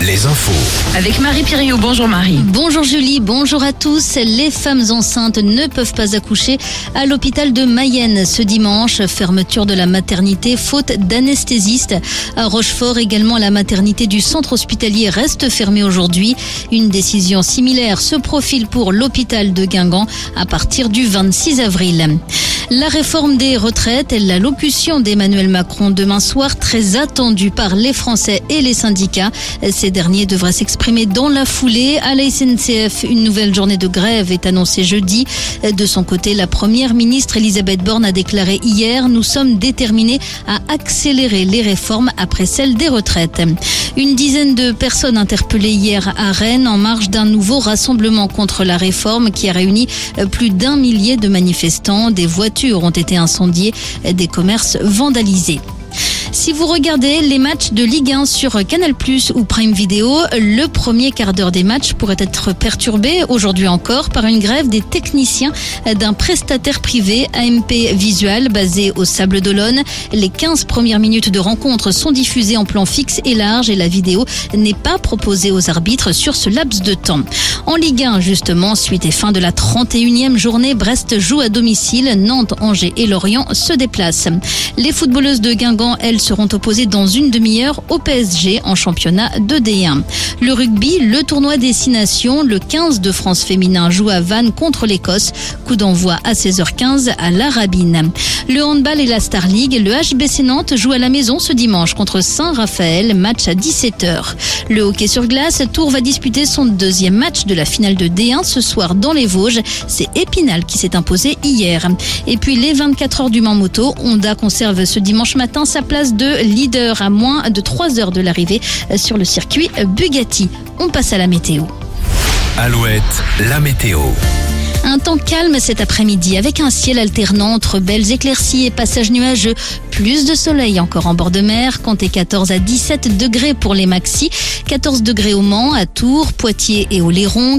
Les infos. Avec Marie Piriou. Bonjour Marie. Bonjour Julie, bonjour à tous. Les femmes enceintes ne peuvent pas accoucher à l'hôpital de Mayenne ce dimanche. Fermeture de la maternité faute d'anesthésiste. À Rochefort également, la maternité du centre hospitalier reste fermée aujourd'hui. Une décision similaire se profile pour l'hôpital de Guingamp à partir du 26 avril. La réforme des retraites et l'allocution d'Emmanuel Macron demain soir très attendue par les Français et les syndicats. Ces derniers devraient s'exprimer dans la foulée. À la SNCF, une nouvelle journée de grève est annoncée jeudi. De son côté, la première ministre Elisabeth Borne a déclaré hier Nous sommes déterminés à accélérer les réformes après celle des retraites. Une dizaine de personnes interpellées hier à Rennes en marge d'un nouveau rassemblement contre la réforme qui a réuni plus d'un millier de manifestants. Des voitures ont été incendiées, des commerces vandalisés. Si vous regardez les matchs de Ligue 1 sur Canal Plus ou Prime Video, le premier quart d'heure des matchs pourrait être perturbé aujourd'hui encore par une grève des techniciens d'un prestataire privé AMP Visual basé au Sable d'Olonne. Les 15 premières minutes de rencontre sont diffusées en plan fixe et large et la vidéo n'est pas proposée aux arbitres sur ce laps de temps. En Ligue 1, justement, suite et fin de la 31e journée, Brest joue à domicile, Nantes, Angers et Lorient se déplacent. Les footballeuses de Guingamp, elles, seront opposés dans une demi-heure au PSG en championnat de D1. Le rugby, le tournoi des Six Nations, le 15 de France féminin joue à Vannes contre l'Écosse. Coup d'envoi à 16h15 à la Rabine. Le handball et la Star League, le HBC Nantes joue à la maison ce dimanche contre Saint-Raphaël, match à 17h. Le hockey sur glace, Tours va disputer son deuxième match de la finale de D1 ce soir dans les Vosges. C'est Épinal qui s'est imposé hier. Et puis les 24 heures du Mans Moto, Honda conserve ce dimanche matin sa place de leader à moins de 3 heures de l'arrivée sur le circuit Bugatti. On passe à la météo. Alouette, la météo. Un temps calme cet après-midi avec un ciel alternant entre belles éclaircies et passages nuageux. Plus de soleil encore en bord de mer. Comptez 14 à 17 degrés pour les maxis. 14 degrés au Mans, à Tours, Poitiers et au Léron.